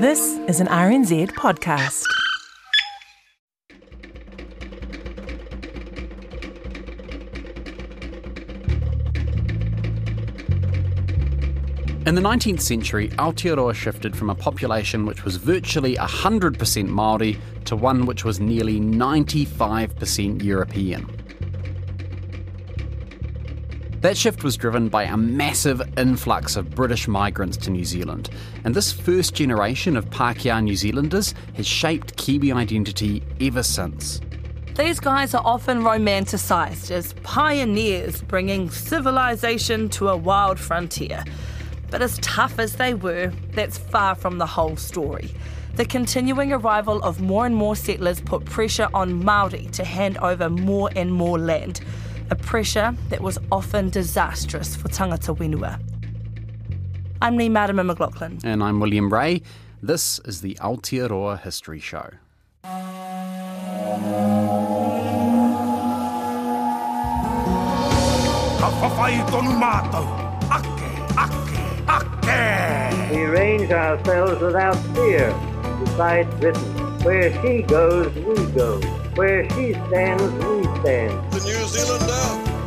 This is an RNZ podcast. In the 19th century, Aotearoa shifted from a population which was virtually 100% Māori to one which was nearly 95% European. That shift was driven by a massive influx of British migrants to New Zealand, and this first generation of Pākehā New Zealanders has shaped Kiwi identity ever since. These guys are often romanticised as pioneers bringing civilisation to a wild frontier. But as tough as they were, that's far from the whole story. The continuing arrival of more and more settlers put pressure on Maori to hand over more and more land, a pressure that was often disastrous for tangata whenua. I'm Leigh-Marama McLachlan. And I'm William Ray. This is the Aotearoa History Show. We range ourselves without fear beside Britain. Where she goes, we go. Where she stands, we stand.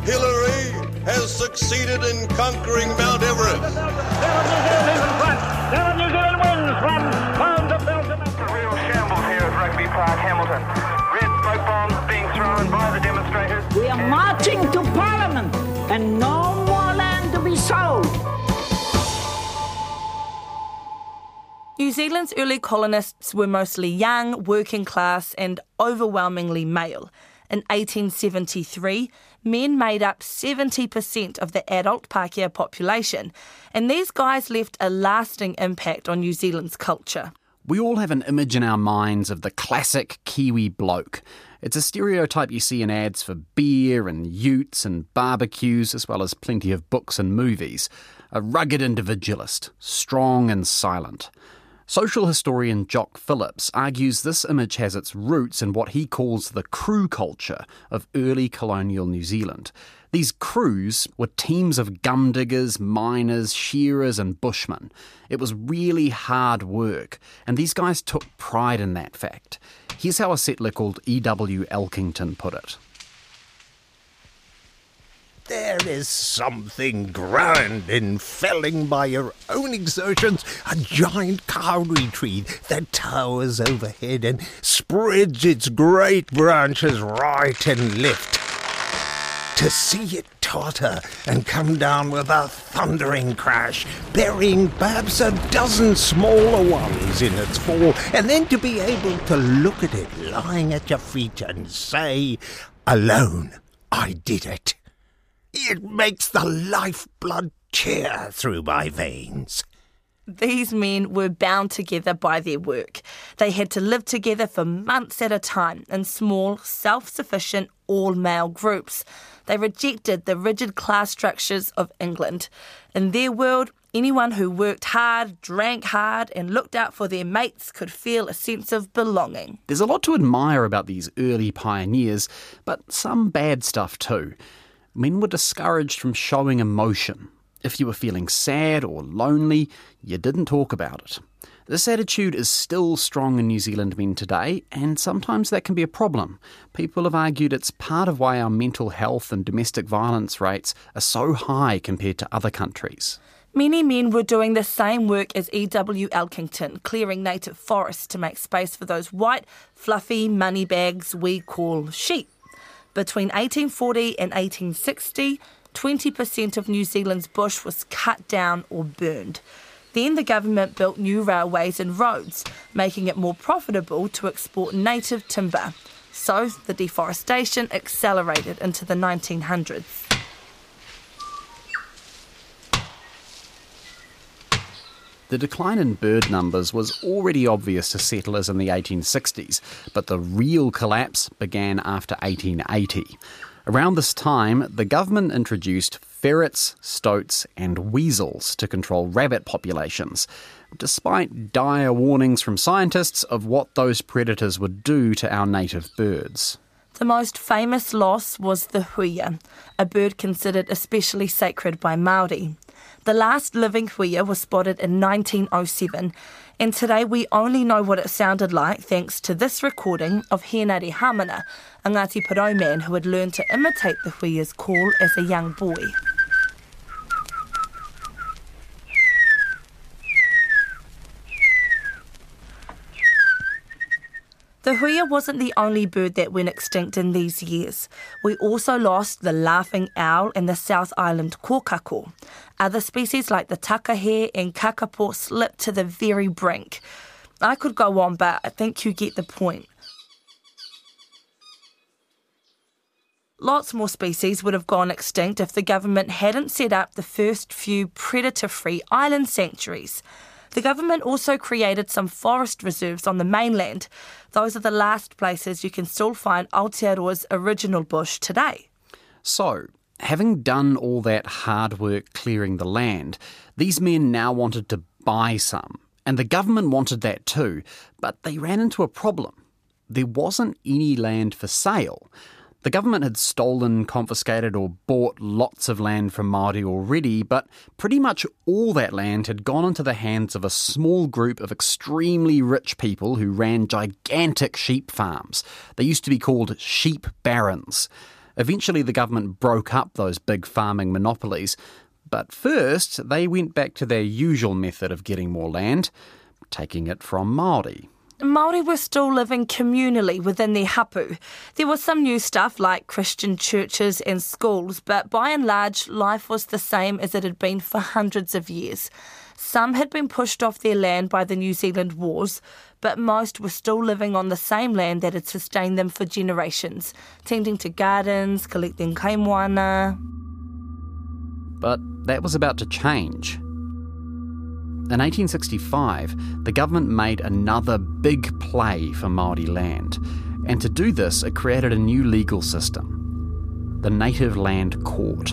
The New Zealander, Hillary, has succeeded in conquering Mount Everest. New Zealand wins from home to Belgium. A real shambles here at Rugby Park, Hamilton. Red smoke bombs being thrown by the demonstrators. We are marching to Parliament and no more land to be sold. New Zealand's early colonists were mostly young, working class, and overwhelmingly male. In 1873, men made up 70% of the adult Pākehā population, and these guys left a lasting impact on New Zealand's culture. We all have an image in our minds of the classic Kiwi bloke. It's a stereotype you see in ads for beer and utes and barbecues, as well as plenty of books and movies. A rugged individualist, strong and silent. Social historian Jock Phillips argues this image has its roots in what he calls the crew culture of early colonial New Zealand. These crews were teams of gum diggers, miners, shearers, and bushmen. It was really hard work, and these guys took pride in that fact. Here's how a settler called E.W. Elkington put it. There is something grand in felling by your own exertions a giant kauri tree that towers overhead and spreads its great branches right and left. To see it totter and come down with a thundering crash, burying perhaps a dozen smaller ones in its fall, and then to be able to look at it lying at your feet and say, Alone, I did it. It makes the lifeblood tear through my veins. These men were bound together by their work. They had to live together for months at a time in small, self sufficient, all male groups. They rejected the rigid class structures of England. In their world, anyone who worked hard, drank hard, and looked out for their mates could feel a sense of belonging. There's a lot to admire about these early pioneers, but some bad stuff too. Men were discouraged from showing emotion. If you were feeling sad or lonely, you didn't talk about it. This attitude is still strong in New Zealand men today, and sometimes that can be a problem. People have argued it's part of why our mental health and domestic violence rates are so high compared to other countries. Many men were doing the same work as E.W. Elkington, clearing native forests to make space for those white, fluffy money bags we call sheep. Between 1840 and 1860, 20% of New Zealand's bush was cut down or burned. Then the government built new railways and roads, making it more profitable to export native timber. So the deforestation accelerated into the 1900s. The decline in bird numbers was already obvious to settlers in the 1860s, but the real collapse began after 1880. Around this time, the government introduced ferrets, stoats, and weasels to control rabbit populations, despite dire warnings from scientists of what those predators would do to our native birds. The most famous loss was the huia, a bird considered especially sacred by Maori. The last living huia was spotted in 1907, and today we only know what it sounded like thanks to this recording of Henare Hamana, a Ngāti Porou man who had learned to imitate the huia's call as a young boy. The huia wasn't the only bird that went extinct in these years. We also lost the laughing owl and the South Island kōkako. Other species like the takahē and kakapo slipped to the very brink. I could go on, but I think you get the point. Lots more species would have gone extinct if the government hadn't set up the first few predator free island sanctuaries. The government also created some forest reserves on the mainland. Those are the last places you can still find Aotearoa's original bush today. So, having done all that hard work clearing the land, these men now wanted to buy some. And the government wanted that too, but they ran into a problem. There wasn't any land for sale. The government had stolen, confiscated, or bought lots of land from Māori already, but pretty much all that land had gone into the hands of a small group of extremely rich people who ran gigantic sheep farms. They used to be called sheep barons. Eventually, the government broke up those big farming monopolies, but first they went back to their usual method of getting more land, taking it from Māori. Māori were still living communally within their hapu. There was some new stuff like Christian churches and schools, but by and large, life was the same as it had been for hundreds of years. Some had been pushed off their land by the New Zealand wars, but most were still living on the same land that had sustained them for generations, tending to gardens, collecting kaimoana. But that was about to change. In 1865, the government made another big play for Māori land, and to do this, it created a new legal system the Native Land Court.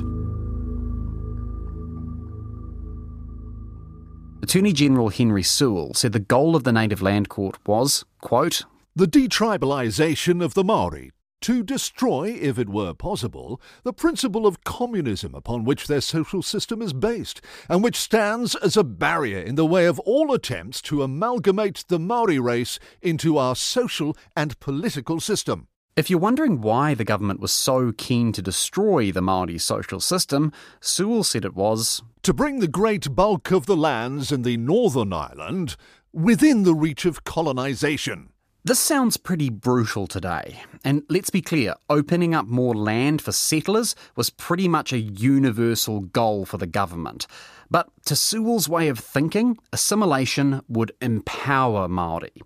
Attorney General Henry Sewell said the goal of the Native Land Court was, quote, the detribalisation of the Maori to destroy, if it were possible, the principle of communism upon which their social system is based, and which stands as a barrier in the way of all attempts to amalgamate the Maori race into our social and political system. If you're wondering why the government was so keen to destroy the Maori social system, Sewell said it was to bring the great bulk of the lands in the Northern Island within the reach of colonisation. This sounds pretty brutal today. And let's be clear opening up more land for settlers was pretty much a universal goal for the government. But to Sewell's way of thinking, assimilation would empower Māori.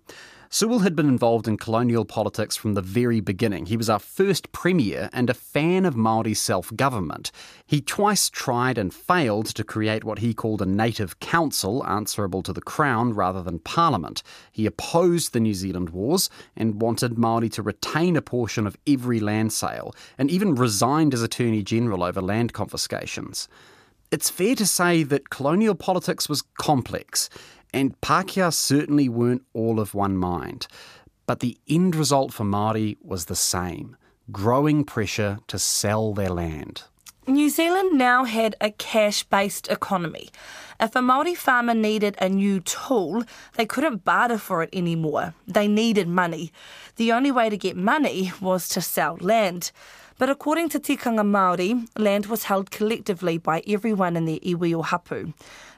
Sewell had been involved in colonial politics from the very beginning. He was our first premier and a fan of Maori self-government. He twice tried and failed to create what he called a native council answerable to the crown rather than parliament. He opposed the New Zealand wars and wanted Maori to retain a portion of every land sale and even resigned as attorney general over land confiscations. It's fair to say that colonial politics was complex and Pākehā certainly weren't all of one mind. But the end result for Māori was the same growing pressure to sell their land. New Zealand now had a cash based economy. If a Māori farmer needed a new tool, they couldn't barter for it anymore. They needed money. The only way to get money was to sell land. But according to Tikanga Māori, land was held collectively by everyone in their iwi or hapu.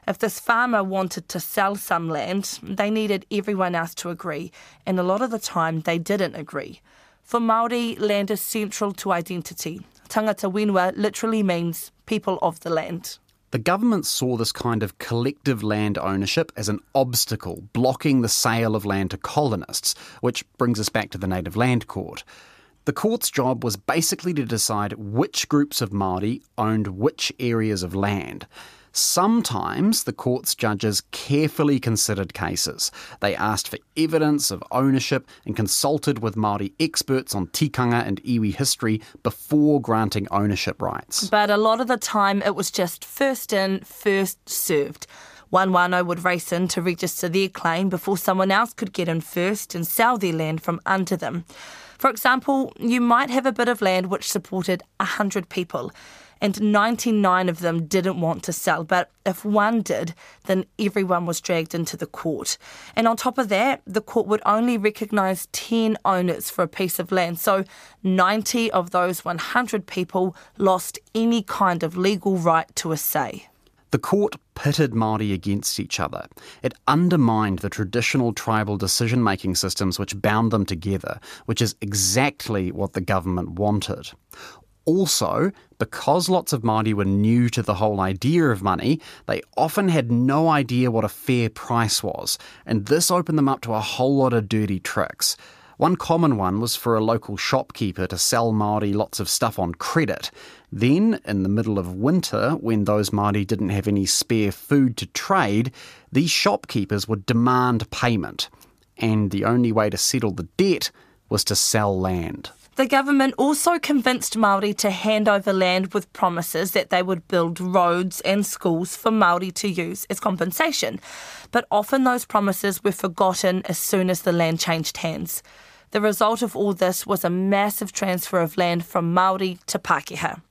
If this farmer wanted to sell some land, they needed everyone else to agree, and a lot of the time they didn't agree. For Māori, land is central to identity. Tangata whenua literally means people of the land. The government saw this kind of collective land ownership as an obstacle blocking the sale of land to colonists, which brings us back to the Native Land Court. The court's job was basically to decide which groups of Māori owned which areas of land. Sometimes the court's judges carefully considered cases. They asked for evidence of ownership and consulted with Māori experts on tikanga and iwi history before granting ownership rights. But a lot of the time it was just first in, first served. One whānau would race in to register their claim before someone else could get in first and sell their land from under them. For example, you might have a bit of land which supported 100 people, and 99 of them didn't want to sell. But if one did, then everyone was dragged into the court. And on top of that, the court would only recognise 10 owners for a piece of land. So 90 of those 100 people lost any kind of legal right to a say. The court pitted Māori against each other. It undermined the traditional tribal decision making systems which bound them together, which is exactly what the government wanted. Also, because lots of Māori were new to the whole idea of money, they often had no idea what a fair price was, and this opened them up to a whole lot of dirty tricks. One common one was for a local shopkeeper to sell Māori lots of stuff on credit. Then, in the middle of winter, when those Māori didn't have any spare food to trade, these shopkeepers would demand payment. And the only way to settle the debt was to sell land. The government also convinced Maori to hand over land with promises that they would build roads and schools for Maori to use as compensation. But often those promises were forgotten as soon as the land changed hands. The result of all this was a massive transfer of land from Maori to Pākehā.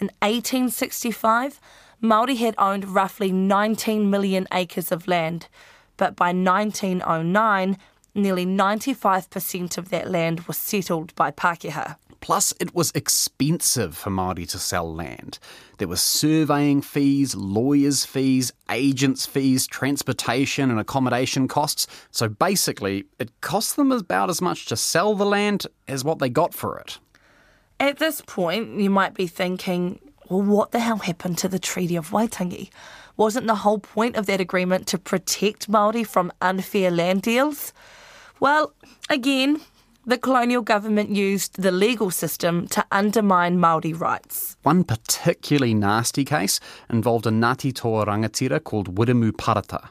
In 1865, Maori had owned roughly 19 million acres of land, but by 1909, nearly 95% of that land was settled by Pākehā. Plus, it was expensive for Māori to sell land. There were surveying fees, lawyers' fees, agents' fees, transportation and accommodation costs. So basically, it cost them about as much to sell the land as what they got for it. At this point, you might be thinking, well, what the hell happened to the Treaty of Waitangi? Wasn't the whole point of that agreement to protect Māori from unfair land deals? Well, again, the colonial government used the legal system to undermine Māori rights. One particularly nasty case involved a Ngāti Toa rangatira called Wiremu Parata.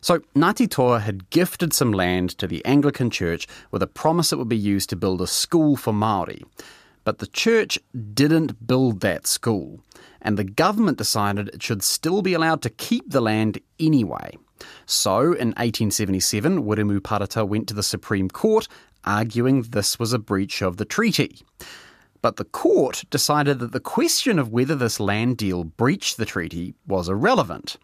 So, Ngāti Toa had gifted some land to the Anglican Church with a promise it would be used to build a school for Māori. But the church didn't build that school, and the government decided it should still be allowed to keep the land anyway. So, in 1877, Wiremu Parata went to the Supreme Court arguing this was a breach of the treaty. But the court decided that the question of whether this land deal breached the treaty was irrelevant.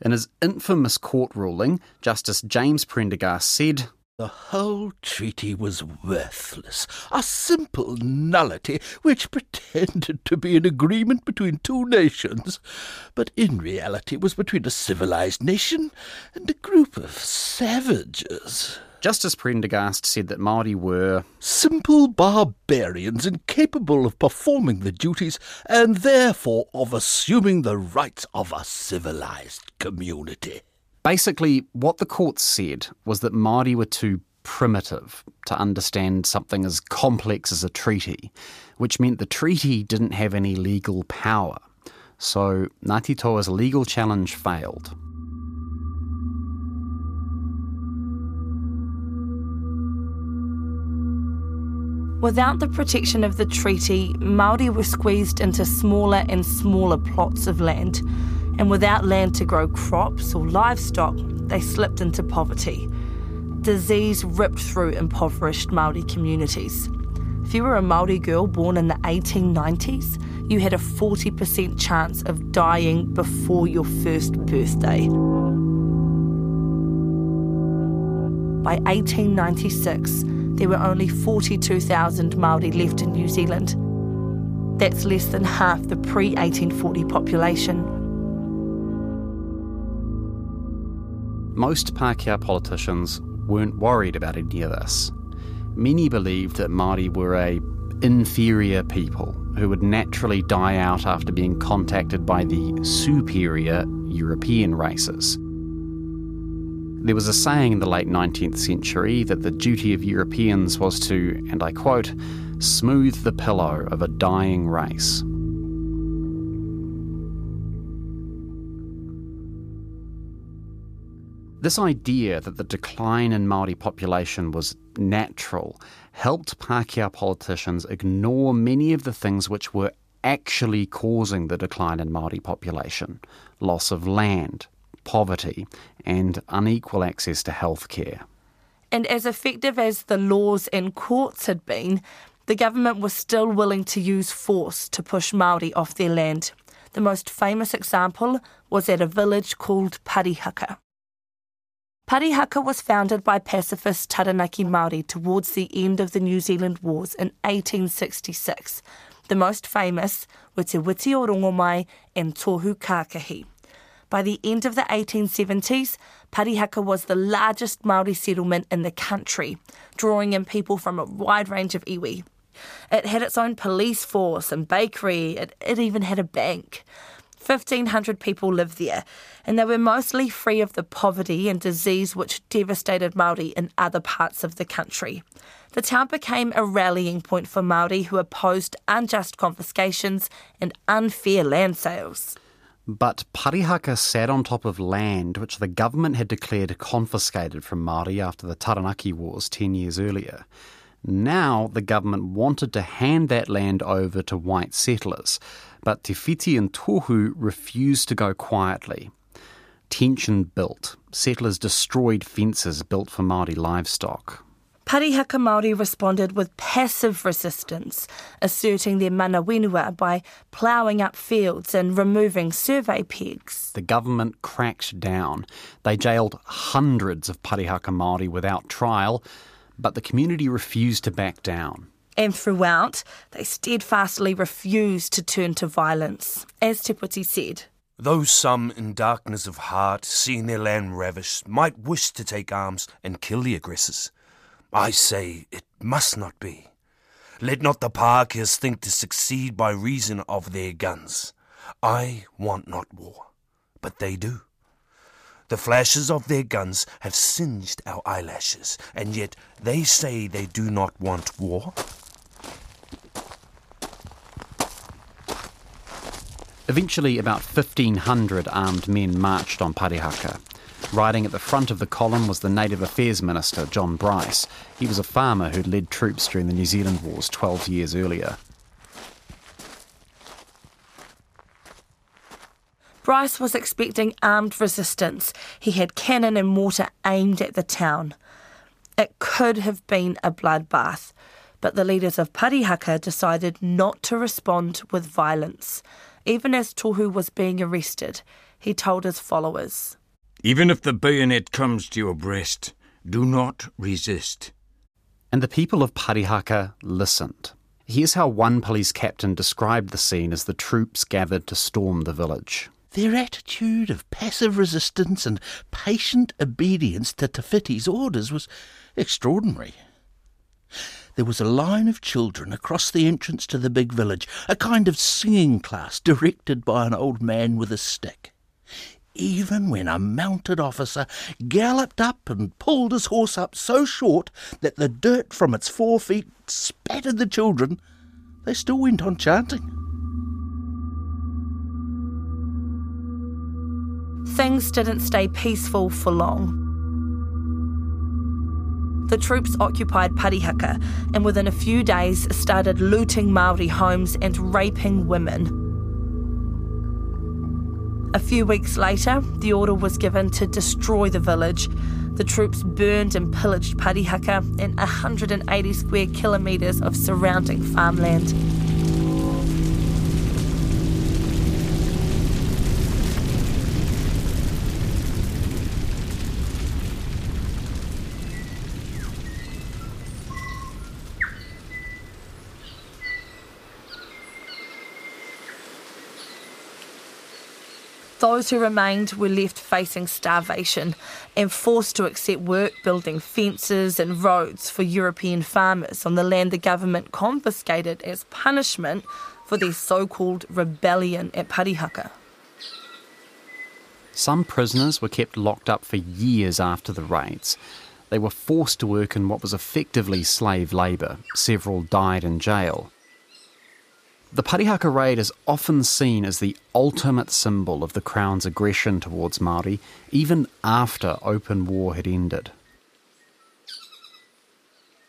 In his infamous court ruling, Justice James Prendergast said, the whole treaty was worthless, a simple nullity which pretended to be an agreement between two nations, but in reality was between a civilized nation and a group of savages. Justice Prendergast said that Māori were simple barbarians incapable of performing the duties and therefore of assuming the rights of a civilized community. Basically, what the court said was that Māori were too primitive to understand something as complex as a treaty, which meant the treaty didn't have any legal power. So Ngāti Toa's legal challenge failed. Without the protection of the treaty, Maori were squeezed into smaller and smaller plots of land, and without land to grow crops or livestock, they slipped into poverty. Disease ripped through impoverished Maori communities. If you were a Maori girl born in the 1890s, you had a 40% chance of dying before your first birthday. By 1896, there were only 42,000 Māori left in New Zealand. That's less than half the pre 1840 population. Most Pākehā politicians weren't worried about any of this. Many believed that Māori were a inferior people who would naturally die out after being contacted by the superior European races. There was a saying in the late 19th century that the duty of Europeans was to, and I quote, smooth the pillow of a dying race. This idea that the decline in Maori population was natural helped Pākehā politicians ignore many of the things which were actually causing the decline in Maori population: loss of land, poverty, and unequal access to healthcare. And as effective as the laws and courts had been, the government was still willing to use force to push Maori off their land. The most famous example was at a village called Parihaka. Parihaka was founded by pacifist Taranaki Māori towards the end of the New Zealand Wars in 1866. The most famous were Te Whiti o Rongomai and Tohu Kākahi. By the end of the 1870s, Parihaka was the largest Māori settlement in the country, drawing in people from a wide range of iwi. It had its own police force and bakery, it, it even had a bank. 1,500 people lived there, and they were mostly free of the poverty and disease which devastated Māori in other parts of the country. The town became a rallying point for Māori who opposed unjust confiscations and unfair land sales. But Parihaka sat on top of land which the government had declared confiscated from Māori after the Taranaki Wars 10 years earlier. Now the government wanted to hand that land over to white settlers, but Te Whiti and Tohu refused to go quietly. Tension built. Settlers destroyed fences built for Māori livestock. Parihaka Māori responded with passive resistance, asserting their mana whenua by ploughing up fields and removing survey pegs. The government cracked down. They jailed hundreds of Parihaka Māori without trial, but the community refused to back down. And throughout, they steadfastly refused to turn to violence. As Te Whiti said, Though some in darkness of heart, seeing their land ravished, might wish to take arms and kill the aggressors, I say it must not be. Let not the Pākehās think to succeed by reason of their guns. I want not war, but they do. The flashes of their guns have singed our eyelashes, and yet they say they do not want war. Eventually, about 1,500 armed men marched on Parihaka. Riding at the front of the column was the Native Affairs Minister, John Bryce. He was a farmer who'd led troops during the New Zealand Wars 12 years earlier. Bryce was expecting armed resistance. He had cannon and mortar aimed at the town. It could have been a bloodbath, but the leaders of Parihaka decided not to respond with violence. Even as Tohu was being arrested, he told his followers Even if the bayonet comes to your breast, do not resist. And the people of Parihaka listened. Here's how one police captain described the scene as the troops gathered to storm the village. Their attitude of passive resistance and patient obedience to Te Whiti's orders was extraordinary. There was a line of children across the entrance to the big village, a kind of singing class directed by an old man with a stick. Even when a mounted officer galloped up and pulled his horse up so short that the dirt from its forefeet spattered the children, they still went on chanting. Things didn't stay peaceful for long. The troops occupied Parihaka and within a few days started looting Maori homes and raping women. A few weeks later, the order was given to destroy the village. The troops burned and pillaged Parihaka and 180 square kilometres of surrounding farmland. Those who remained were left facing starvation and forced to accept work building fences and roads for European farmers on the land the government confiscated as punishment for their so called rebellion at Parihaka. Some prisoners were kept locked up for years after the raids. They were forced to work in what was effectively slave labour. Several died in jail. The Parihaka raid is often seen as the ultimate symbol of the Crown's aggression towards Māori, even after open war had ended.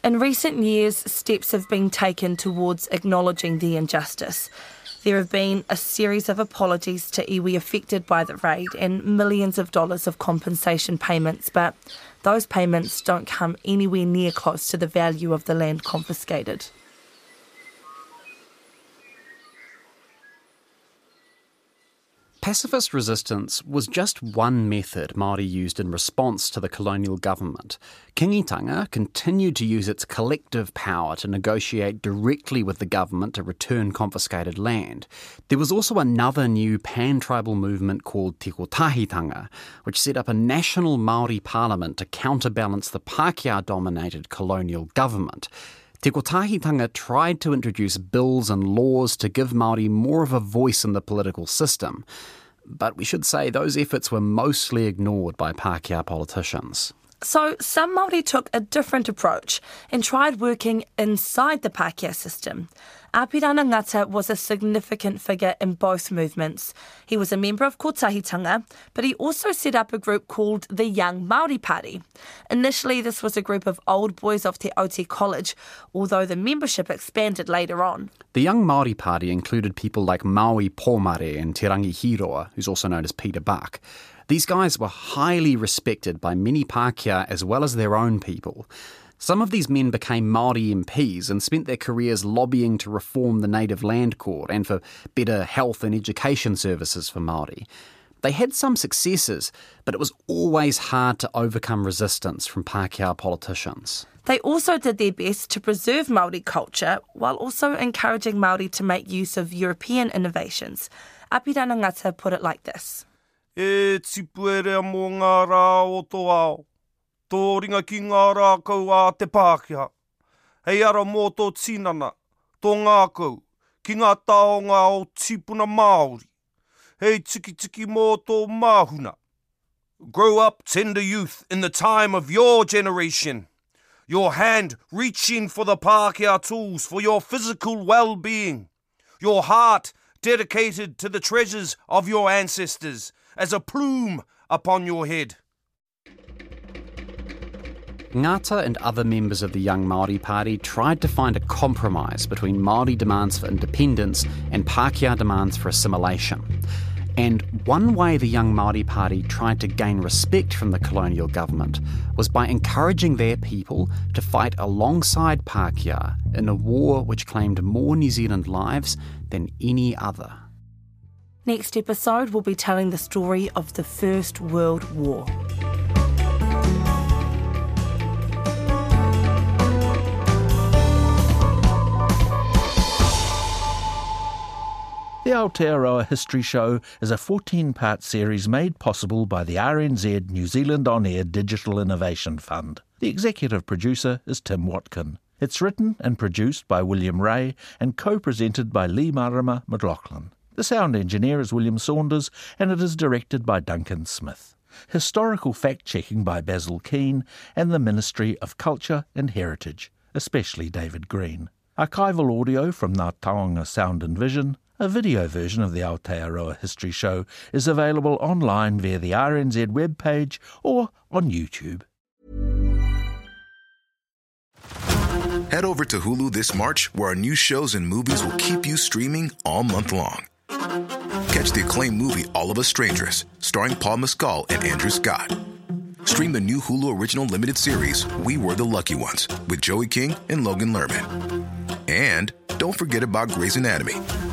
In recent years, steps have been taken towards acknowledging the injustice. There have been a series of apologies to iwi affected by the raid and millions of dollars of compensation payments, but those payments don't come anywhere near close to the value of the land confiscated. Pacifist resistance was just one method Māori used in response to the colonial government. Kingitanga continued to use its collective power to negotiate directly with the government to return confiscated land. There was also another new pan-tribal movement called Te Kotahitanga, which set up a national Māori parliament to counterbalance the Pākehā-dominated colonial government. Te Kotahitanga tried to introduce bills and laws to give Māori more of a voice in the political system. But we should say those efforts were mostly ignored by Pākehā politicians. So some Māori took a different approach and tried working inside the Pākehā system. Apirana Ngata was a significant figure in both movements. He was a member of Kotahitanga, but he also set up a group called the Young Māori Party. Initially, this was a group of old boys of Te Aute College, although the membership expanded later on. The Young Māori Party included people like Maui Pomare and Te Rangi Hiroa, who's also known as Peter Buck. These guys were highly respected by many Pākehā as well as their own people. Some of these men became Māori MPs and spent their careers lobbying to reform the Native Land Court and for better health and education services for Māori. They had some successes, but it was always hard to overcome resistance from Pākehā politicians. They also did their best to preserve Māori culture while also encouraging Māori to make use of European innovations. Apirana Ngata put it like this. E tipuere mō ngā rā o tō ao. Tō ringa ki ngā rākau a te Pākehā. Hei ara mō tō tinana, tō ngākau, ki ngā taonga o tipuna Māori. Hei tiki tiki mō tō māhuna. Grow up, tender youth, in the time of your generation. Your hand reaching for the Pākehā tools for your physical well-being. Your heart dedicated to the treasures of your ancestors as a plume upon your head. Ngata and other members of the Young Māori Party tried to find a compromise between Māori demands for independence and Pākehā demands for assimilation. And one way the Young Māori Party tried to gain respect from the colonial government was by encouraging their people to fight alongside Pākehā in a war which claimed more New Zealand lives than any other. Next episode, we'll be telling the story of the First World War. The Aotearoa History Show is a 14 part series made possible by the RNZ New Zealand On Air Digital Innovation Fund. The executive producer is Tim Watkin. It's written and produced by William Ray and co presented by Leigh-Marama McLachlan. The sound engineer is William Saunders and it is directed by Duncan Smith. Historical fact checking by Basil Keane and the Ministry of Culture and Heritage, especially David Green. Archival audio from Ngā Taonga Sound and Vision. A video version of the Aotearoa History Show is available online via the RNZ webpage or on YouTube. Head over to Hulu this March, where our new shows and movies will keep you streaming all month long. Catch the acclaimed movie All of Us Strangers, starring Paul Mescal and Andrew Scott. Stream the new Hulu original limited series We Were the Lucky Ones with Joey King and Logan Lerman. And don't forget about Grey's Anatomy.